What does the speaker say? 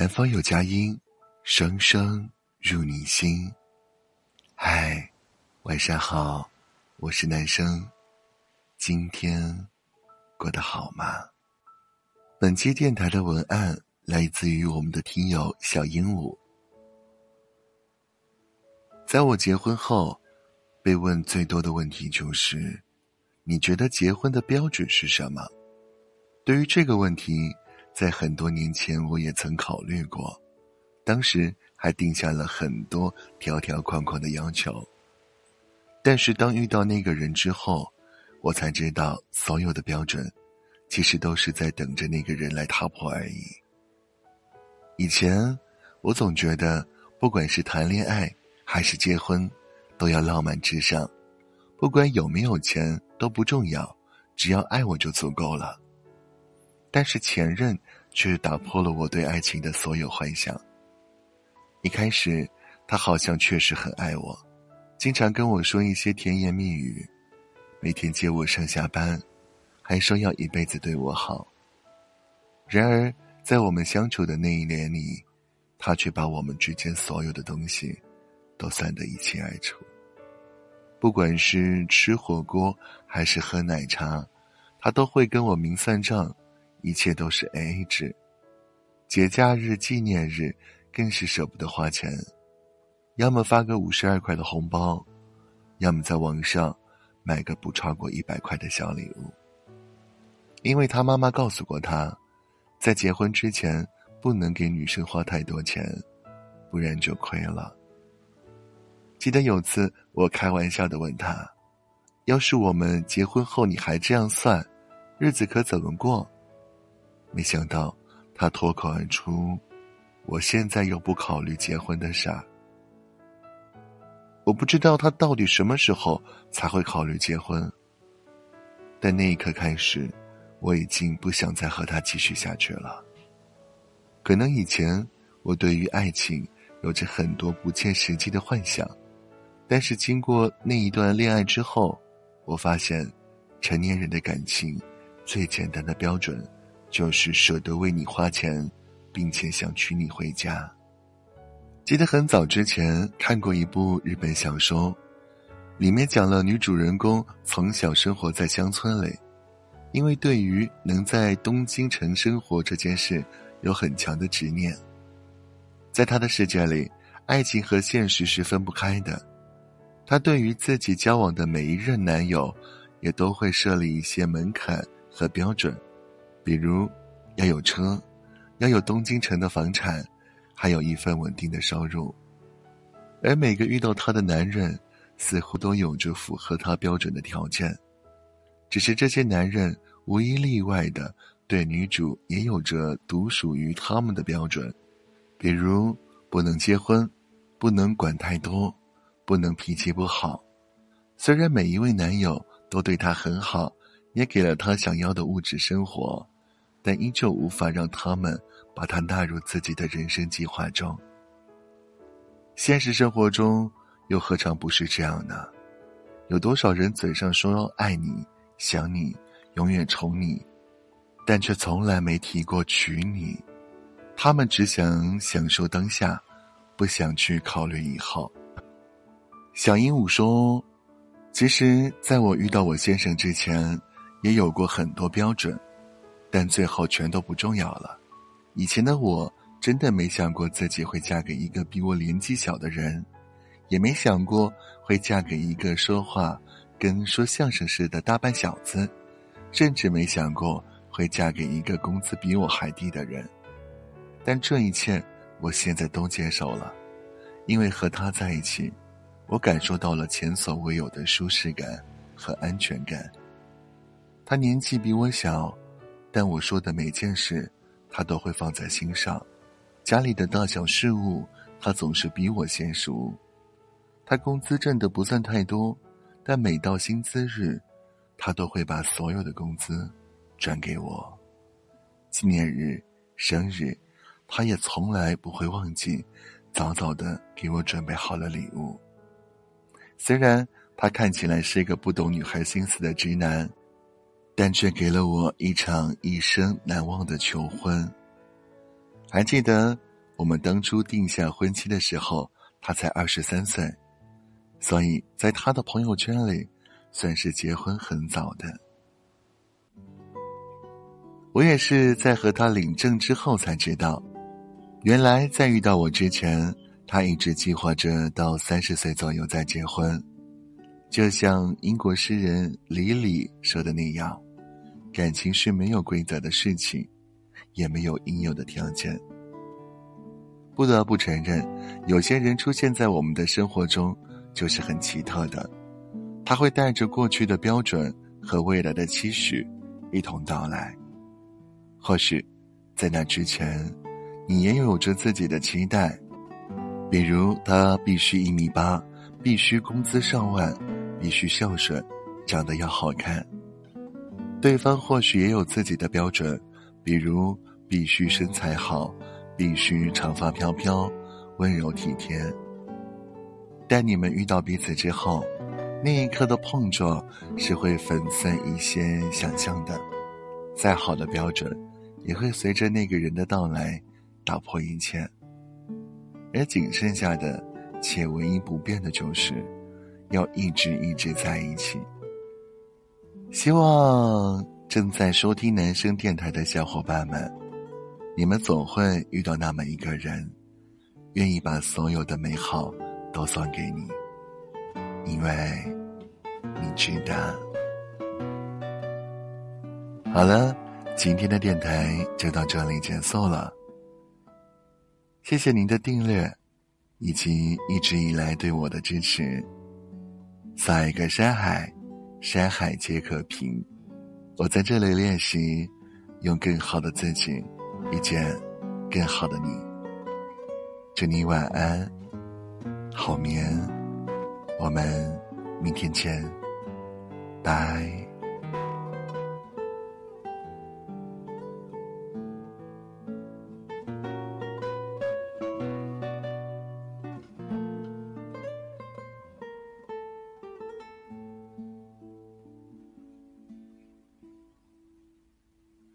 南方有佳音，声声入你心。嗨，晚上好，我是男生，今天过得好吗？本期电台的文案来自于我们的听友小鹦鹉。在我结婚后，被问最多的问题就是：你觉得结婚的标准是什么？对于这个问题。在很多年前，我也曾考虑过，当时还定下了很多条条框框的要求。但是当遇到那个人之后，我才知道，所有的标准，其实都是在等着那个人来踏破而已。以前，我总觉得，不管是谈恋爱还是结婚，都要浪漫至上，不管有没有钱都不重要，只要爱我就足够了。但是前任却打破了我对爱情的所有幻想。一开始，他好像确实很爱我，经常跟我说一些甜言蜜语，每天接我上下班，还说要一辈子对我好。然而，在我们相处的那一年里，他却把我们之间所有的东西都算得一清二楚。不管是吃火锅还是喝奶茶，他都会跟我明算账。一切都是 A A 制，节假日、纪念日更是舍不得花钱，要么发个五十二块的红包，要么在网上买个不超过一百块的小礼物。因为他妈妈告诉过他，在结婚之前不能给女生花太多钱，不然就亏了。记得有次我开玩笑的问他：“要是我们结婚后你还这样算，日子可怎么过？”没想到，他脱口而出：“我现在又不考虑结婚的事。”我不知道他到底什么时候才会考虑结婚。但那一刻开始，我已经不想再和他继续下去了。可能以前我对于爱情有着很多不切实际的幻想，但是经过那一段恋爱之后，我发现，成年人的感情最简单的标准。就是舍得为你花钱，并且想娶你回家。记得很早之前看过一部日本小说，里面讲了女主人公从小生活在乡村里，因为对于能在东京城生活这件事有很强的执念。在她的世界里，爱情和现实是分不开的。她对于自己交往的每一任男友，也都会设立一些门槛和标准。比如，要有车，要有东京城的房产，还有一份稳定的收入。而每个遇到她的男人，似乎都有着符合她标准的条件。只是这些男人无一例外的对女主也有着独属于他们的标准，比如不能结婚，不能管太多，不能脾气不好。虽然每一位男友都对她很好，也给了他想要的物质生活。但依旧无法让他们把他纳入自己的人生计划中。现实生活中又何尝不是这样呢？有多少人嘴上说爱你、想你、永远宠你，但却从来没提过娶你？他们只想享受当下，不想去考虑以后。小鹦鹉说：“其实，在我遇到我先生之前，也有过很多标准。”但最后全都不重要了。以前的我真的没想过自己会嫁给一个比我年纪小的人，也没想过会嫁给一个说话跟说相声似的大半小子，甚至没想过会嫁给一个工资比我还低的人。但这一切我现在都接受了，因为和他在一起，我感受到了前所未有的舒适感和安全感。他年纪比我小。但我说的每件事，他都会放在心上。家里的大小事务，他总是比我先熟。他工资挣的不算太多，但每到薪资日，他都会把所有的工资转给我。纪念日、生日，他也从来不会忘记，早早的给我准备好了礼物。虽然他看起来是一个不懂女孩心思的直男。但却给了我一场一生难忘的求婚。还记得我们当初定下婚期的时候，他才二十三岁，所以在他的朋友圈里，算是结婚很早的。我也是在和他领证之后才知道，原来在遇到我之前，他一直计划着到三十岁左右再结婚。就像英国诗人李里说的那样，感情是没有规则的事情，也没有应有的条件。不得不承认，有些人出现在我们的生活中，就是很奇特的，他会带着过去的标准和未来的期许一同到来。或许，在那之前，你也有着自己的期待，比如他必须一米八，必须工资上万，必须孝顺，长得要好看。对方或许也有自己的标准，比如必须身材好，必须长发飘飘，温柔体贴。但你们遇到彼此之后，那一刻的碰撞是会粉碎一些想象的，再好的标准。也会随着那个人的到来打破一切，而仅剩下的且唯一不变的就是，要一直一直在一起。希望正在收听男生电台的小伙伴们，你们总会遇到那么一个人，愿意把所有的美好都送给你，因为你值得。好了。今天的电台就到这里结束了，谢谢您的订阅，以及一直以来对我的支持。下一个山海，山海皆可平。我在这里练习，用更好的自己遇见更好的你。祝你晚安，好眠。我们明天见，拜。